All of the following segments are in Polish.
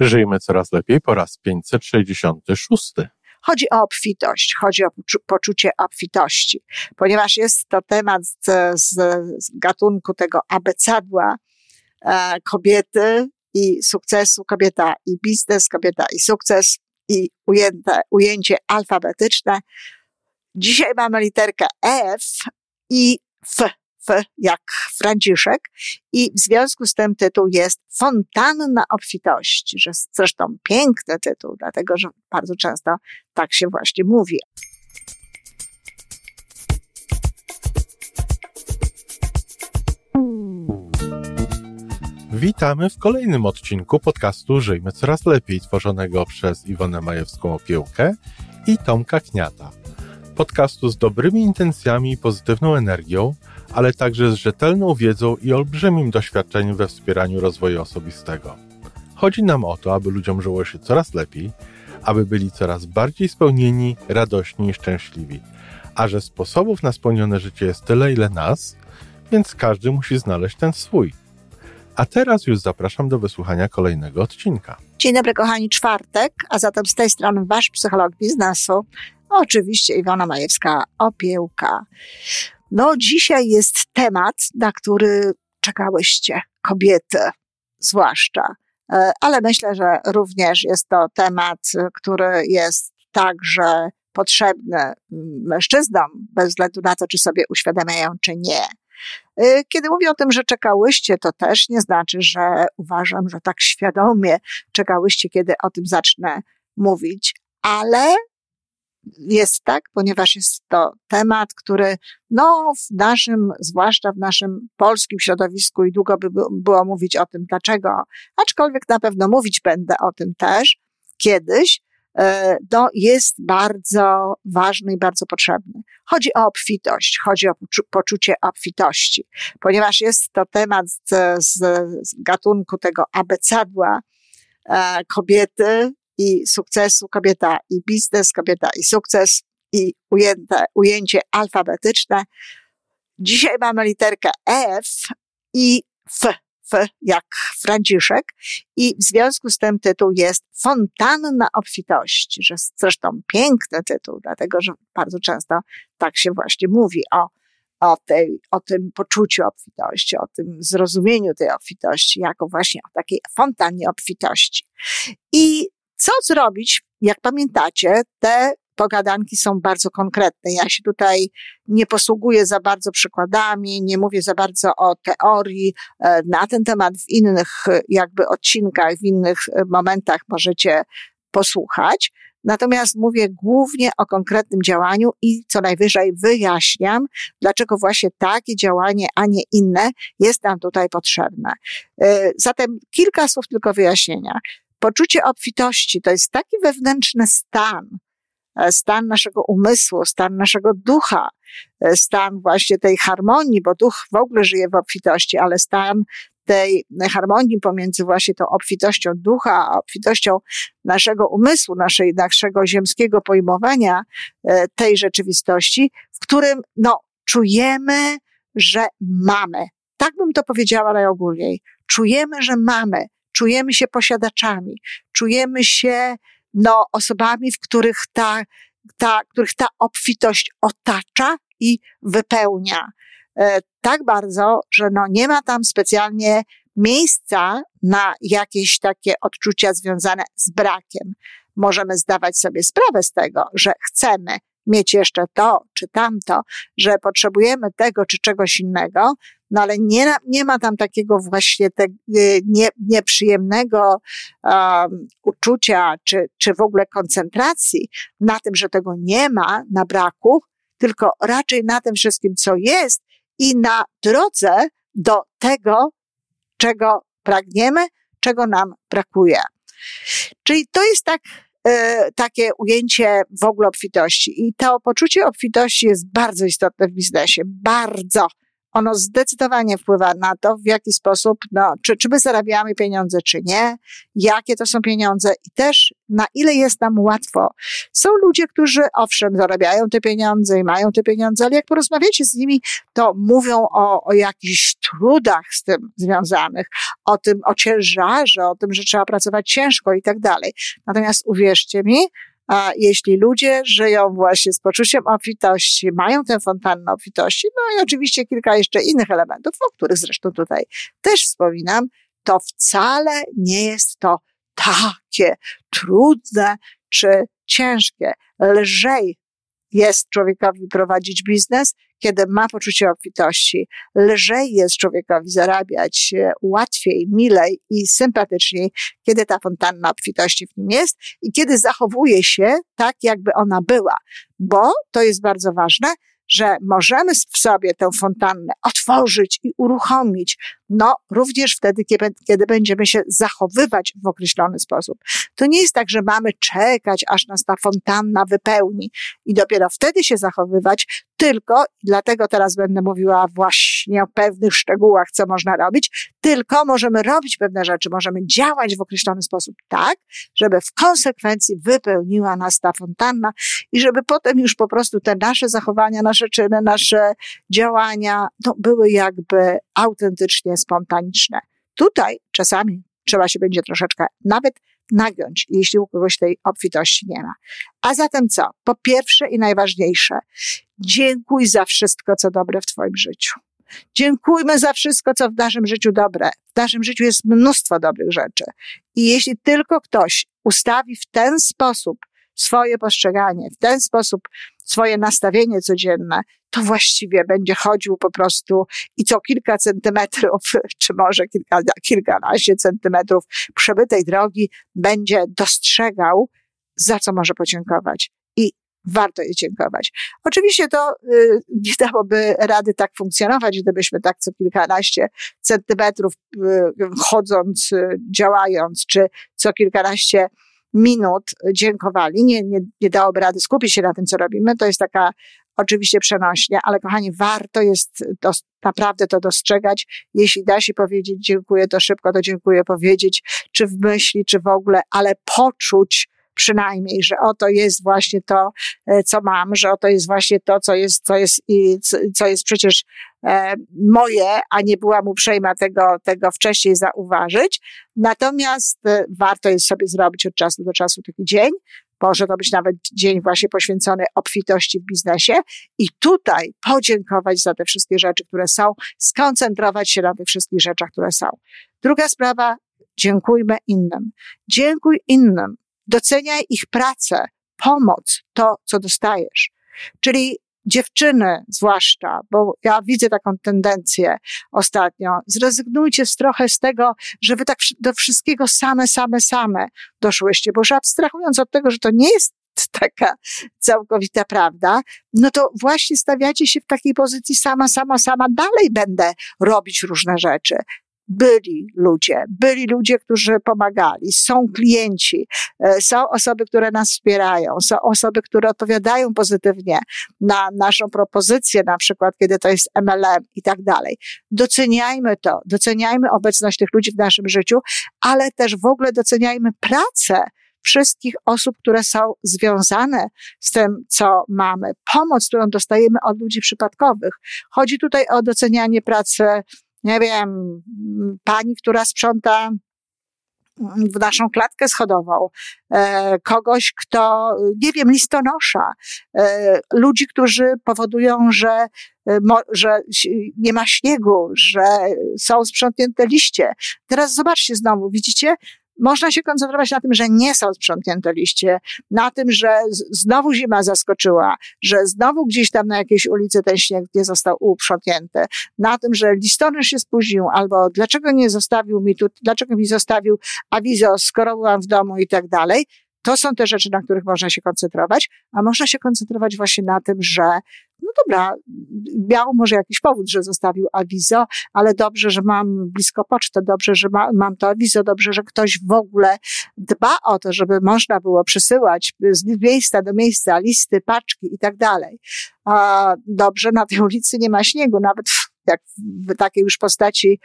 Żyjmy coraz lepiej po raz 566. Chodzi o obfitość, chodzi o poczucie obfitości, ponieważ jest to temat z, z, z gatunku tego abecadła e, kobiety i sukcesu, kobieta i biznes, kobieta i sukces i ujęte, ujęcie alfabetyczne. Dzisiaj mamy literkę F i F jak Franciszek i w związku z tym tytuł jest Fontanna obfitości, że zresztą piękny tytuł, dlatego że bardzo często tak się właśnie mówi. Witamy w kolejnym odcinku podcastu Żyjmy Coraz Lepiej, tworzonego przez Iwonę Majewską Opiełkę i Tomka Kniata. Podcastu z dobrymi intencjami i pozytywną energią, ale także z rzetelną wiedzą i olbrzymim doświadczeniem we wspieraniu rozwoju osobistego. Chodzi nam o to, aby ludziom żyło się coraz lepiej, aby byli coraz bardziej spełnieni, radośni i szczęśliwi. A że sposobów na spełnione życie jest tyle, ile nas, więc każdy musi znaleźć ten swój. A teraz już zapraszam do wysłuchania kolejnego odcinka. Dzień dobry, kochani, czwartek, a zatem z tej strony Wasz psycholog biznesu, oczywiście Iwona Majewska, opiełka. No, dzisiaj jest temat, na który czekałyście, kobiety zwłaszcza, e, ale myślę, że również jest to temat, który jest także potrzebny mężczyznom, bez względu na to, czy sobie uświadamiają, czy nie. E, kiedy mówię o tym, że czekałyście, to też nie znaczy, że uważam, że tak świadomie czekałyście, kiedy o tym zacznę mówić, ale jest tak, ponieważ jest to temat, który no, w naszym, zwłaszcza w naszym polskim środowisku i długo by było mówić o tym, dlaczego, aczkolwiek na pewno mówić będę o tym też kiedyś, e, no, jest bardzo ważny i bardzo potrzebny. Chodzi o obfitość, chodzi o poczucie obfitości, ponieważ jest to temat z, z, z gatunku tego abecadła e, kobiety, i sukcesu, kobieta i biznes, kobieta i sukces i ujęte, ujęcie alfabetyczne. Dzisiaj mamy literkę F i F, F jak Franciszek i w związku z tym tytuł jest Fontanna obfitości, że zresztą piękny tytuł, dlatego że bardzo często tak się właśnie mówi o o, tej, o tym poczuciu obfitości, o tym zrozumieniu tej obfitości, jako właśnie o takiej fontannie obfitości. I co zrobić? Jak pamiętacie, te pogadanki są bardzo konkretne. Ja się tutaj nie posługuję za bardzo przykładami, nie mówię za bardzo o teorii e, na ten temat w innych jakby odcinkach, w innych e, momentach możecie posłuchać. Natomiast mówię głównie o konkretnym działaniu i co najwyżej wyjaśniam, dlaczego właśnie takie działanie, a nie inne jest nam tutaj potrzebne. E, zatem kilka słów tylko wyjaśnienia. Poczucie obfitości to jest taki wewnętrzny stan, e, stan naszego umysłu, stan naszego ducha, e, stan właśnie tej harmonii, bo duch w ogóle żyje w obfitości, ale stan tej harmonii pomiędzy właśnie tą obfitością ducha, a obfitością naszego umysłu, naszej, naszego ziemskiego pojmowania e, tej rzeczywistości, w którym no, czujemy, że mamy. Tak bym to powiedziała najogólniej. Czujemy, że mamy czujemy się posiadaczami, czujemy się no, osobami, w których ta, ta, których ta obfitość otacza i wypełnia. E, tak bardzo, że no, nie ma tam specjalnie miejsca na jakieś takie odczucia związane z brakiem. Możemy zdawać sobie sprawę z tego, że chcemy mieć jeszcze to czy tamto, że potrzebujemy tego czy czegoś innego, no ale nie, nie ma tam takiego właśnie te, y, nie, nieprzyjemnego um, uczucia, czy, czy w ogóle koncentracji na tym, że tego nie ma, na braku, tylko raczej na tym wszystkim, co jest i na drodze do tego, czego pragniemy, czego nam brakuje. Czyli to jest tak, takie ujęcie w ogóle obfitości. I to poczucie obfitości jest bardzo istotne w biznesie. Bardzo ono zdecydowanie wpływa na to, w jaki sposób, no, czy, czy my zarabiamy pieniądze, czy nie, jakie to są pieniądze i też na ile jest nam łatwo. Są ludzie, którzy owszem, zarabiają te pieniądze i mają te pieniądze, ale jak porozmawiacie z nimi, to mówią o, o jakichś trudach z tym związanych, o tym, o ciężarze, o tym, że trzeba pracować ciężko i tak dalej. Natomiast uwierzcie mi, a jeśli ludzie żyją właśnie z poczuciem obfitości, mają tę fontannę obfitości, no i oczywiście kilka jeszcze innych elementów, o których zresztą tutaj też wspominam, to wcale nie jest to takie trudne czy ciężkie. Lżej jest człowiekowi prowadzić biznes, kiedy ma poczucie obfitości. Lżej jest człowiekowi zarabiać e, łatwiej, milej i sympatyczniej, kiedy ta fontanna obfitości w nim jest i kiedy zachowuje się tak, jakby ona była. Bo to jest bardzo ważne, że możemy w sobie tę fontannę otworzyć i uruchomić, no również wtedy, kiedy, będziemy się zachowywać w określony sposób. To nie jest tak, że mamy czekać, aż nas ta fontanna wypełni i dopiero wtedy się zachowywać, tylko, dlatego teraz będę mówiła właśnie o pewnych szczegółach, co można robić, tylko możemy robić pewne rzeczy, możemy działać w określony sposób tak, żeby w konsekwencji wypełniła nas ta fontanna i żeby potem już po prostu te nasze zachowania, nasze czyny, nasze działania, no, były jakby autentycznie spontaniczne. Tutaj czasami trzeba się będzie troszeczkę nawet nagiąć, jeśli u kogoś tej obfitości nie ma. A zatem co? Po pierwsze i najważniejsze, dziękuj za wszystko, co dobre w Twoim życiu. Dziękujmy za wszystko, co w naszym życiu dobre. W naszym życiu jest mnóstwo dobrych rzeczy. I jeśli tylko ktoś ustawi w ten sposób swoje postrzeganie, w ten sposób swoje nastawienie codzienne, to właściwie będzie chodził po prostu i co kilka centymetrów, czy może kilka, kilkanaście centymetrów przebytej drogi będzie dostrzegał, za co może podziękować. I warto jej dziękować. Oczywiście to y, nie dałoby rady tak funkcjonować, gdybyśmy tak co kilkanaście centymetrów y, chodząc, y, działając, czy co kilkanaście minut dziękowali. Nie, nie, nie dałoby rady skupić się na tym, co robimy. To jest taka oczywiście przenośnie, ale kochani, warto jest dos- naprawdę to dostrzegać. Jeśli da się powiedzieć dziękuję, to szybko to dziękuję powiedzieć, czy w myśli, czy w ogóle, ale poczuć, przynajmniej, że oto jest właśnie to, e, co mam, że oto jest właśnie to, co jest, co jest, co jest przecież e, moje, a nie byłam uprzejma tego, tego wcześniej zauważyć. Natomiast e, warto jest sobie zrobić od czasu do czasu taki dzień. Może to być nawet dzień właśnie poświęcony obfitości w biznesie i tutaj podziękować za te wszystkie rzeczy, które są, skoncentrować się na tych wszystkich rzeczach, które są. Druga sprawa, dziękujmy innym. Dziękuj innym Doceniaj ich pracę, pomoc, to, co dostajesz. Czyli dziewczyny zwłaszcza, bo ja widzę taką tendencję ostatnio, zrezygnujcie z trochę z tego, że wy tak do wszystkiego same, same, same doszłyście, bo już abstrahując od tego, że to nie jest taka całkowita prawda, no to właśnie stawiacie się w takiej pozycji sama, sama, sama, dalej będę robić różne rzeczy byli ludzie, byli ludzie, którzy pomagali, są klienci, e, są osoby, które nas wspierają, są osoby, które odpowiadają pozytywnie na naszą propozycję, na przykład kiedy to jest MLM i tak dalej. Doceniajmy to, doceniajmy obecność tych ludzi w naszym życiu, ale też w ogóle doceniajmy pracę wszystkich osób, które są związane z tym, co mamy, pomoc, którą dostajemy od ludzi przypadkowych. Chodzi tutaj o docenianie pracy nie wiem, pani, która sprząta w naszą klatkę schodową, e, kogoś, kto, nie wiem, listonosza, e, ludzi, którzy powodują, że, e, że nie ma śniegu, że są sprzątnięte liście. Teraz zobaczcie znowu, widzicie, można się koncentrować na tym, że nie są sprzątnięte liście, na tym, że znowu zima zaskoczyła, że znowu gdzieś tam na jakiejś ulicy ten śnieg nie został uprzątnięty, na tym, że listonosz się spóźnił, albo dlaczego nie zostawił mi tu, dlaczego mi zostawił awizo, skoro byłam w domu i tak dalej. To są te rzeczy, na których można się koncentrować, a można się koncentrować właśnie na tym, że no dobra, miał może jakiś powód, że zostawił awizo, ale dobrze, że mam blisko pocztę, dobrze, że ma, mam to awizo, dobrze, że ktoś w ogóle dba o to, żeby można było przesyłać z miejsca do miejsca listy, paczki i tak dalej. A dobrze, na tej ulicy nie ma śniegu, nawet jak w takiej już postaci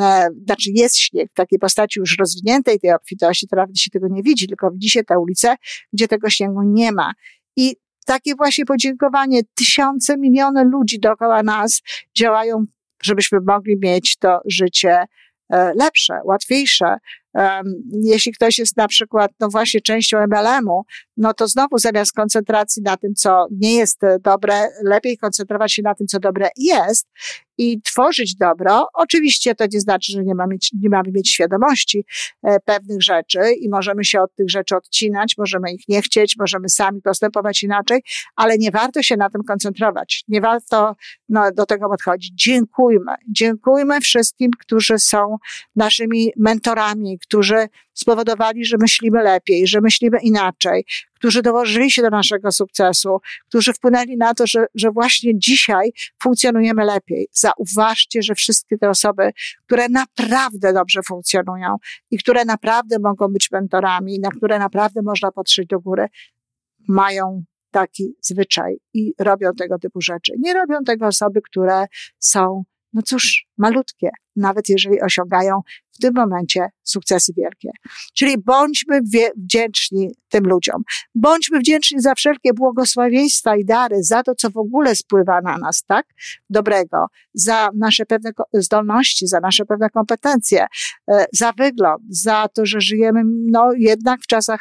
e, znaczy jest śnieg w takiej postaci już rozwiniętej tej obfitości, to nawet się tego nie widzi, tylko widzi się te ulice, gdzie tego śniegu nie ma. I takie właśnie podziękowanie, tysiące, miliony ludzi dookoła nas działają, żebyśmy mogli mieć to życie e, lepsze, łatwiejsze, jeśli ktoś jest na przykład, no właśnie częścią MLM-u, no to znowu zamiast koncentracji na tym, co nie jest e, dobre, lepiej koncentrować się na tym, co dobre jest i tworzyć dobro. Oczywiście to nie znaczy, że nie mamy, nie mamy mieć świadomości e, pewnych rzeczy i możemy się od tych rzeczy odcinać, możemy ich nie chcieć, możemy sami postępować inaczej, ale nie warto się na tym koncentrować. Nie warto no, do tego podchodzić. Dziękujmy. Dziękujmy wszystkim, którzy są naszymi mentorami, którzy spowodowali, że myślimy lepiej, że myślimy inaczej, którzy dołożyli się do naszego sukcesu, którzy wpłynęli na to, że, że właśnie dzisiaj funkcjonujemy lepiej. Zauważcie, że wszystkie te osoby, które naprawdę dobrze funkcjonują i które naprawdę mogą być mentorami, na które naprawdę można patrzeć do góry, mają taki zwyczaj i robią tego typu rzeczy. Nie robią tego osoby, które są no cóż, malutkie, nawet jeżeli osiągają w tym momencie sukcesy wielkie. Czyli bądźmy wdzięczni tym ludziom. Bądźmy wdzięczni za wszelkie błogosławieństwa i dary, za to, co w ogóle spływa na nas, tak? Dobrego, za nasze pewne zdolności, za nasze pewne kompetencje, e, za wygląd, za to, że żyjemy, no, jednak w czasach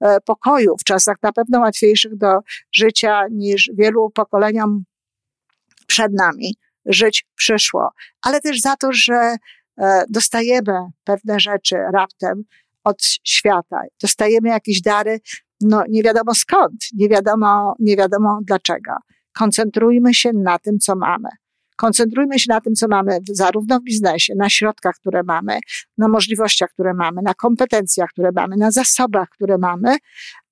e, pokoju, w czasach na pewno łatwiejszych do życia niż wielu pokoleniom przed nami żyć przyszło, ale też za to, że dostajemy pewne rzeczy raptem od świata, dostajemy jakieś dary, no nie wiadomo skąd, nie wiadomo, nie wiadomo dlaczego. Koncentrujmy się na tym, co mamy. Koncentrujmy się na tym, co mamy, zarówno w biznesie, na środkach, które mamy, na możliwościach, które mamy, na kompetencjach, które mamy, na zasobach, które mamy,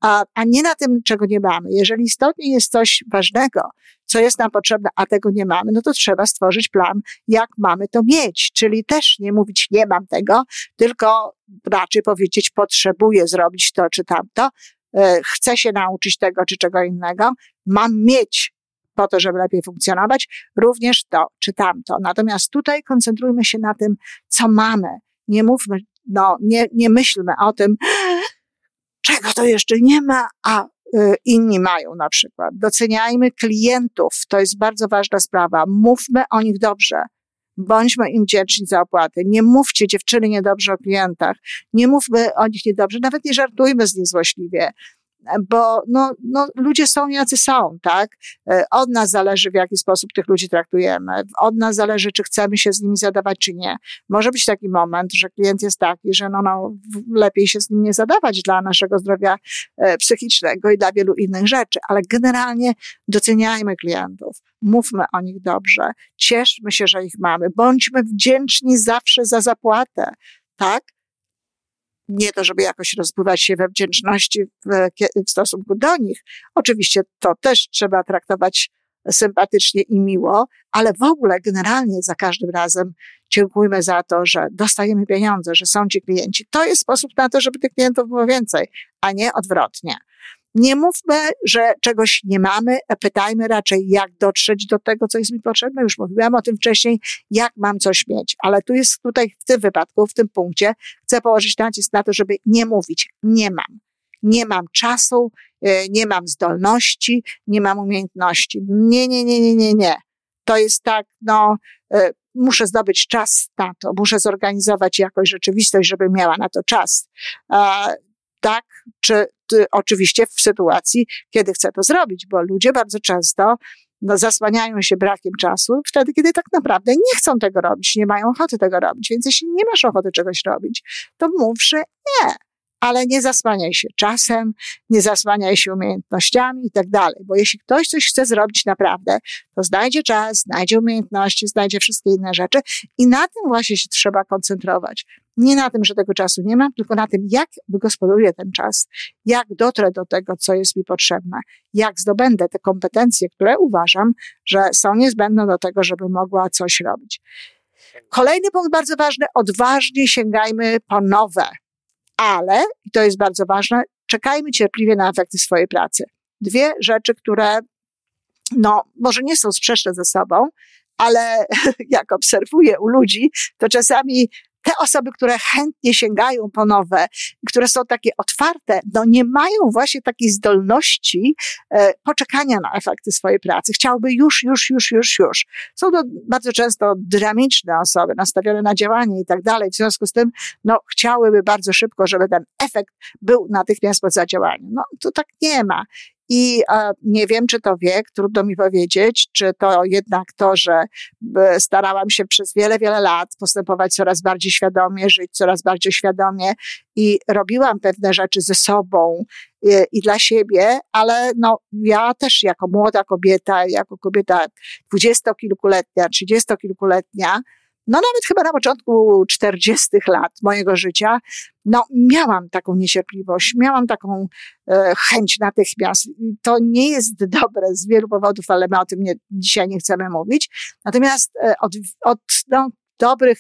a, a nie na tym, czego nie mamy. Jeżeli istotnie jest coś ważnego, co jest nam potrzebne, a tego nie mamy, no to trzeba stworzyć plan, jak mamy to mieć. Czyli też nie mówić, nie mam tego, tylko raczej powiedzieć, potrzebuję zrobić to czy tamto, e, chcę się nauczyć tego czy czego innego, mam mieć po to, żeby lepiej funkcjonować, również to czy tamto. Natomiast tutaj koncentrujmy się na tym, co mamy. Nie mówmy, no, nie, nie myślmy o tym, czego to jeszcze nie ma, a y, inni mają na przykład. Doceniajmy klientów, to jest bardzo ważna sprawa. Mówmy o nich dobrze. Bądźmy im wdzięczni za opłaty. Nie mówcie dziewczyny niedobrze o klientach. Nie mówmy o nich niedobrze. Nawet nie żartujmy z nich złośliwie bo no, no, ludzie są jacy są, tak? E, od nas zależy, w jaki sposób tych ludzi traktujemy. Od nas zależy, czy chcemy się z nimi zadawać, czy nie. Może być taki moment, że klient jest taki, że no, no, lepiej się z nim nie zadawać dla naszego zdrowia e, psychicznego i dla wielu innych rzeczy, ale generalnie doceniajmy klientów. Mówmy o nich dobrze. Cieszmy się, że ich mamy. Bądźmy wdzięczni zawsze za zapłatę, tak? Nie to, żeby jakoś rozpływać się we wdzięczności w, w stosunku do nich. Oczywiście to też trzeba traktować sympatycznie i miło, ale w ogóle generalnie za każdym razem dziękujmy za to, że dostajemy pieniądze, że są ci klienci. To jest sposób na to, żeby tych klientów było więcej, a nie odwrotnie. Nie mówmy, że czegoś nie mamy, pytajmy raczej, jak dotrzeć do tego, co jest mi potrzebne. Już mówiłam o tym wcześniej, jak mam coś mieć, ale tu jest tutaj w tym wypadku, w tym punkcie, chcę położyć nacisk na to, żeby nie mówić, nie mam. Nie mam czasu, e, nie mam zdolności, nie mam umiejętności. Nie, nie, nie, nie, nie, nie. To jest tak, no, e, muszę zdobyć czas na to, muszę zorganizować jakoś rzeczywistość, żeby miała na to czas tak, czy oczywiście w sytuacji, kiedy chcę to zrobić, bo ludzie bardzo często no, zasłaniają się brakiem czasu wtedy, kiedy tak naprawdę nie chcą tego robić, nie mają ochoty tego robić. Więc jeśli nie masz ochoty czegoś robić, to mów, że nie ale nie zasłaniaj się czasem, nie zasłaniaj się umiejętnościami i tak dalej. Bo jeśli ktoś coś chce zrobić naprawdę, to znajdzie czas, znajdzie umiejętności, znajdzie wszystkie inne rzeczy i na tym właśnie się trzeba koncentrować. Nie na tym, że tego czasu nie mam, tylko na tym, jak wygospodaruję ten czas, jak dotrę do tego, co jest mi potrzebne, jak zdobędę te kompetencje, które uważam, że są niezbędne do tego, żeby mogła coś robić. Kolejny punkt bardzo ważny, odważnie sięgajmy po nowe ale, i to jest bardzo ważne, czekajmy cierpliwie na efekty swojej pracy. Dwie rzeczy, które no, może nie są sprzeczne ze sobą, ale jak obserwuję u ludzi, to czasami te osoby, które chętnie sięgają po nowe, które są takie otwarte, no nie mają właśnie takiej zdolności e, poczekania na efekty swojej pracy. Chciałby już, już, już, już, już. Są to bardzo często dynamiczne osoby, nastawione na działanie i tak dalej. W związku z tym, no, chciałyby bardzo szybko, żeby ten efekt był natychmiast po zadziałaniu. No, to tak nie ma. I nie wiem, czy to wiek, trudno mi powiedzieć, czy to jednak to, że e, starałam się przez wiele, wiele lat postępować coraz bardziej świadomie, żyć coraz bardziej świadomie i robiłam pewne rzeczy ze sobą e, i dla siebie, ale no, ja też jako młoda kobieta, jako kobieta dwudziestokilkuletnia, trzydziestokilkuletnia, no nawet chyba na początku czterdziestych lat mojego życia, no miałam taką niecierpliwość, miałam taką e, chęć natychmiast. To nie jest dobre z wielu powodów, ale my o tym nie, dzisiaj nie chcemy mówić. Natomiast e, od, od no, dobrych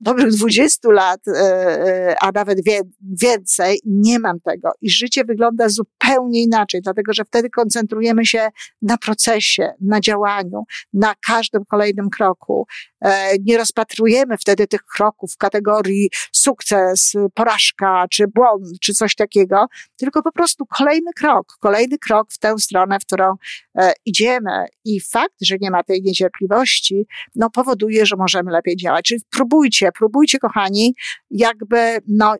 dobrych 20 lat, e, e, a nawet więcej, nie mam tego. I życie wygląda zupełnie inaczej, dlatego że wtedy koncentrujemy się na procesie, na działaniu, na każdym kolejnym kroku. E, nie rozpatrujemy wtedy tych kroków w kategorii sukces, porażka, czy błąd, czy coś takiego, tylko po prostu kolejny krok, kolejny krok w tę stronę, w którą idziemy. I fakt, że nie ma tej niecierpliwości, no powoduje, że możemy lepiej działać. Czyli próbujcie, próbujcie, kochani, jakby, no,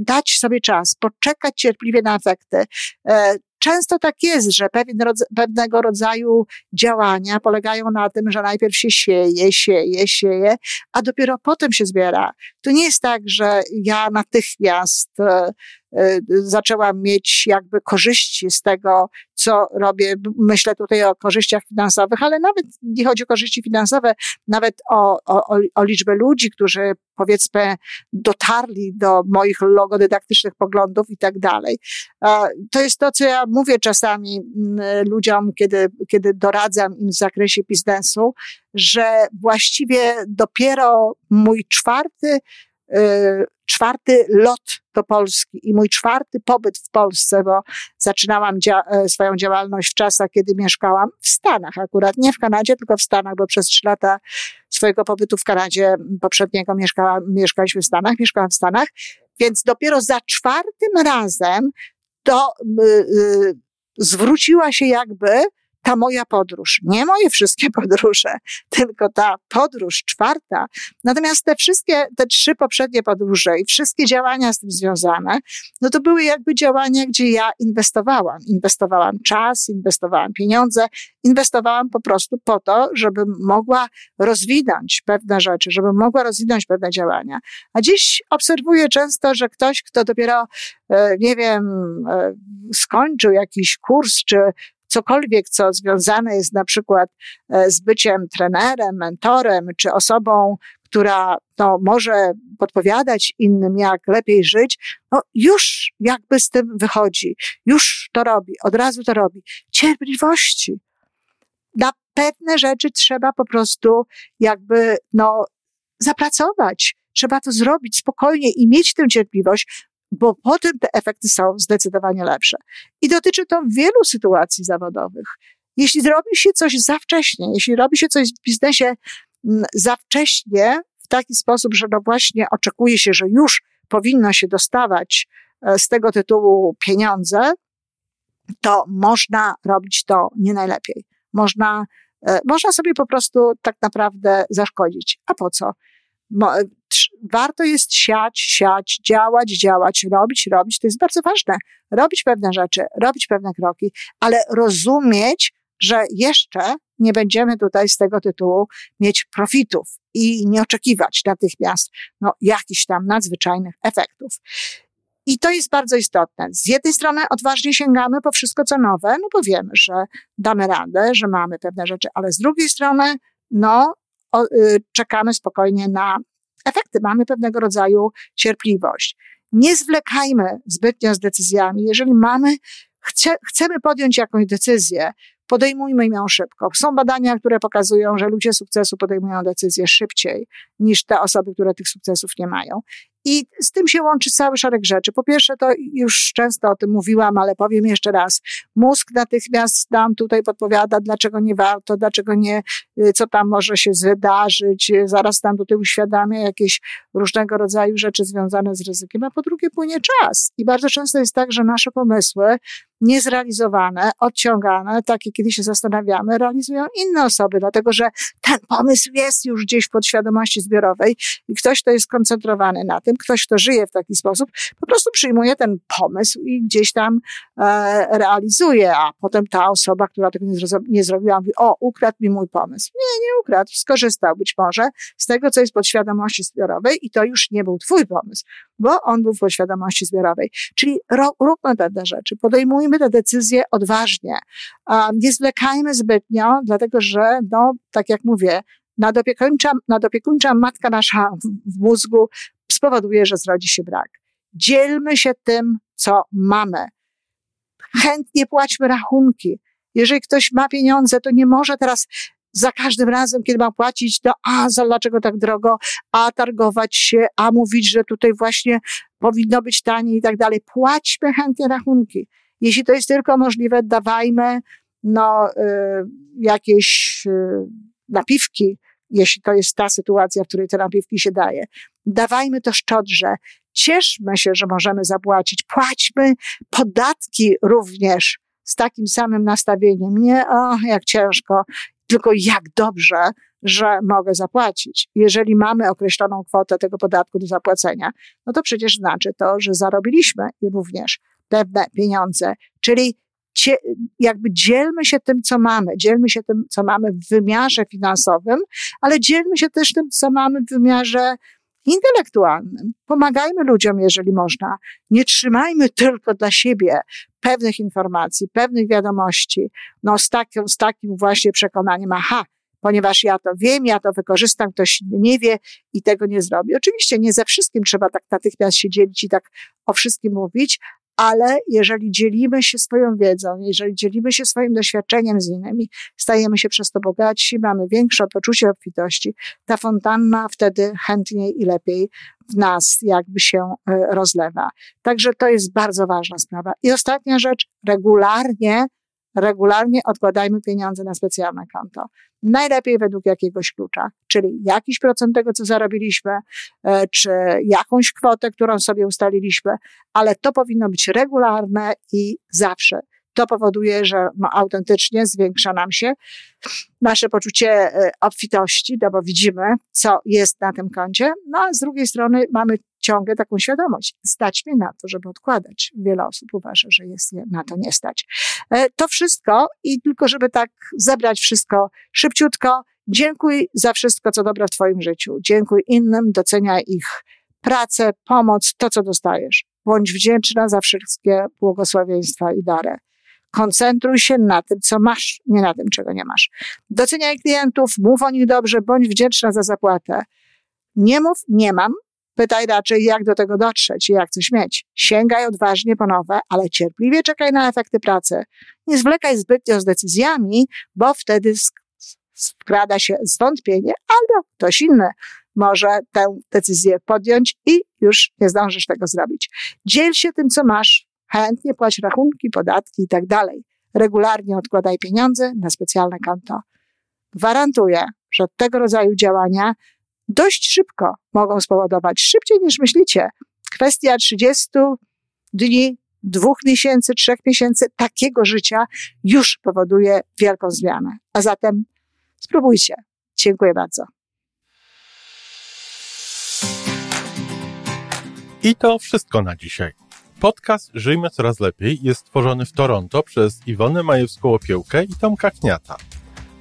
dać sobie czas, poczekać cierpliwie na efekty. E, często tak jest, że pewien, pewnego rodzaju działania polegają na tym, że najpierw się sieje, sieje, sieje, a dopiero potem się zbiera. To nie jest tak, że ja natychmiast e, zaczęłam mieć jakby korzyści z tego, co robię. Myślę tutaj o korzyściach finansowych, ale nawet nie chodzi o korzyści finansowe, nawet o, o, o liczbę ludzi, którzy powiedzmy dotarli do moich logodydaktycznych poglądów i tak dalej. To jest to, co ja mówię czasami mm, ludziom, kiedy, kiedy doradzam im w zakresie biznesu, że właściwie dopiero mój czwarty, y, czwarty lot do Polski. I mój czwarty pobyt w Polsce, bo zaczynałam dzia e, swoją działalność w czasach, kiedy mieszkałam w Stanach, akurat nie w Kanadzie, tylko w Stanach, bo przez trzy lata swojego pobytu w Kanadzie poprzedniego mieszkałam, mieszkaliśmy w Stanach, mieszkałam w Stanach, więc dopiero za czwartym razem to y, y, zwróciła się jakby ta moja podróż, nie moje wszystkie podróże, tylko ta podróż czwarta. Natomiast te wszystkie, te trzy poprzednie podróże i wszystkie działania z tym związane, no to były jakby działania, gdzie ja inwestowałam. Inwestowałam czas, inwestowałam pieniądze, inwestowałam po prostu po to, żebym mogła rozwinąć pewne rzeczy, żebym mogła rozwinąć pewne działania. A dziś obserwuję często, że ktoś, kto dopiero, e, nie wiem, e, skończył jakiś kurs, czy cokolwiek, co związane jest na przykład e, z byciem trenerem, mentorem, czy osobą, która to może podpowiadać innym, jak lepiej żyć, no już jakby z tym wychodzi, już to robi, od razu to robi. Cierpliwości. Na pewne rzeczy trzeba po prostu jakby, no, zapracować. Trzeba to zrobić spokojnie i mieć tę cierpliwość, bo potem te efekty są zdecydowanie lepsze. I dotyczy to wielu sytuacji zawodowych. Jeśli robi się coś za wcześnie, jeśli robi się coś w biznesie mm, za wcześnie, w taki sposób, że no właśnie oczekuje się, że już powinno się dostawać e, z tego tytułu pieniądze, to można robić to nie najlepiej. Można, e, można sobie po prostu tak naprawdę zaszkodzić. A po co? Warto jest siać, siać, działać, działać, robić, robić. To jest bardzo ważne. Robić pewne rzeczy, robić pewne kroki, ale rozumieć, że jeszcze nie będziemy tutaj z tego tytułu mieć profitów i nie oczekiwać natychmiast no, jakichś tam nadzwyczajnych efektów. I to jest bardzo istotne. Z jednej strony odważnie sięgamy po wszystko, co nowe, no bo wiemy, że damy radę, że mamy pewne rzeczy, ale z drugiej strony, no, o, y, czekamy spokojnie na efekty. Mamy pewnego rodzaju cierpliwość. Nie zwlekajmy zbytnio z decyzjami. Jeżeli mamy, chce, chcemy podjąć jakąś decyzję, podejmujmy ją szybko. Są badania, które pokazują, że ludzie sukcesu podejmują decyzje szybciej niż te osoby, które tych sukcesów nie mają. I z tym się łączy cały szereg rzeczy. Po pierwsze, to już często o tym mówiłam, ale powiem jeszcze raz. Mózg natychmiast nam tutaj podpowiada, dlaczego nie warto, dlaczego nie, y, co tam może się wydarzyć. Zaraz nam tutaj uświadamia jakieś różnego rodzaju rzeczy związane z ryzykiem. A po drugie, płynie czas. I bardzo często jest tak, że nasze pomysły niezrealizowane, odciągane, takie kiedy się zastanawiamy, realizują inne osoby, dlatego że ten pomysł jest już gdzieś w podświadomości zbiorowej i ktoś, kto jest skoncentrowany na tym, ktoś, kto żyje w taki sposób, po prostu przyjmuje ten pomysł i gdzieś tam e, realizuje, a potem ta osoba, która tego nie, nie zrobiła, mówi, o, ukradł mi mój pomysł. Nie, nie ukradł, skorzystał być może z tego, co jest podświadomości zbiorowej i to już nie był twój pomysł, bo on był w podświadomości zbiorowej. Czyli róbmy pewne rzeczy, podejmujmy te decyzje odważnie. Nie zwlekajmy zbytnio, dlatego że, no, tak jak mówię, nadopiekuńcza, nadopiekuńcza matka nasza w mózgu spowoduje, że zrodzi się brak. Dzielmy się tym, co mamy. Chętnie płaćmy rachunki. Jeżeli ktoś ma pieniądze, to nie może teraz za każdym razem, kiedy ma płacić, to a, za dlaczego tak drogo, a targować się, a mówić, że tutaj właśnie powinno być taniej i tak dalej. Płaćmy chętnie rachunki. Jeśli to jest tylko możliwe, dawajmy no, y, jakieś y, napiwki, jeśli to jest ta sytuacja, w której te napiwki się daje. Dawajmy to szczodrze. Cieszmy się, że możemy zapłacić. Płaćmy podatki również z takim samym nastawieniem. Nie, o, jak ciężko, tylko jak dobrze, że mogę zapłacić. Jeżeli mamy określoną kwotę tego podatku do zapłacenia, no to przecież znaczy to, że zarobiliśmy również pewne pieniądze. Czyli jakby dzielmy się tym, co mamy, dzielmy się tym, co mamy w wymiarze finansowym, ale dzielmy się też tym, co mamy w wymiarze intelektualnym. Pomagajmy ludziom, jeżeli można. Nie trzymajmy tylko dla siebie pewnych informacji, pewnych wiadomości, no z takim, z takim właśnie przekonaniem, aha, ponieważ ja to wiem, ja to wykorzystam, ktoś nie wie i tego nie zrobi. Oczywiście nie ze wszystkim trzeba tak natychmiast się dzielić i tak o wszystkim mówić, ale jeżeli dzielimy się swoją wiedzą, jeżeli dzielimy się swoim doświadczeniem z innymi, stajemy się przez to bogatsi, mamy większe poczucie obfitości, ta fontanna wtedy chętniej i lepiej w nas jakby się e, rozlewa. Także to jest bardzo ważna sprawa. I ostatnia rzecz, regularnie regularnie odkładajmy pieniądze na specjalne konto. Najlepiej według jakiegoś klucza, czyli jakiś procent tego, co zarobiliśmy, e, czy jakąś kwotę, którą sobie ustaliliśmy, ale to powinno być regularne i zawsze to powoduje, że no, autentycznie zwiększa nam się nasze poczucie e, obfitości, no bo widzimy, co jest na tym koncie, no a z drugiej strony mamy ciągle taką świadomość. Stać mnie na to, żeby odkładać. Wiele osób uważa, że jest na to nie stać. E, to wszystko i tylko, żeby tak zebrać wszystko szybciutko, dziękuj za wszystko, co dobre w Twoim życiu. Dziękuj innym, doceniaj ich pracę, pomoc, to, co dostajesz. Bądź wdzięczna za wszystkie błogosławieństwa i dary. Koncentruj się na tym, co masz, nie na tym, czego nie masz. Doceniaj klientów, mów o nich dobrze, bądź wdzięczna za zapłatę. Nie mów, nie mam. Pytaj raczej, jak do tego dotrzeć i jak coś mieć. Sięgaj odważnie po nowe, ale cierpliwie czekaj na efekty pracy. Nie zwlekaj zbytnio z decyzjami, bo wtedy wkrada się zwątpienie albo ktoś inny może tę decyzję podjąć i już nie zdążysz tego zrobić. Dziel się tym, co masz, Chętnie płać rachunki, podatki i tak dalej. Regularnie odkładaj pieniądze na specjalne konto. Gwarantuję, że tego rodzaju działania dość szybko mogą spowodować, szybciej niż myślicie, kwestia 30 dni, dwóch miesięcy, trzech miesięcy takiego życia już powoduje wielką zmianę. A zatem spróbujcie. Dziękuję bardzo. I to wszystko na dzisiaj. Podcast Żyjmy Coraz Lepiej jest stworzony w Toronto przez Iwonę Majewską-Opiełkę i Tomka Kniata.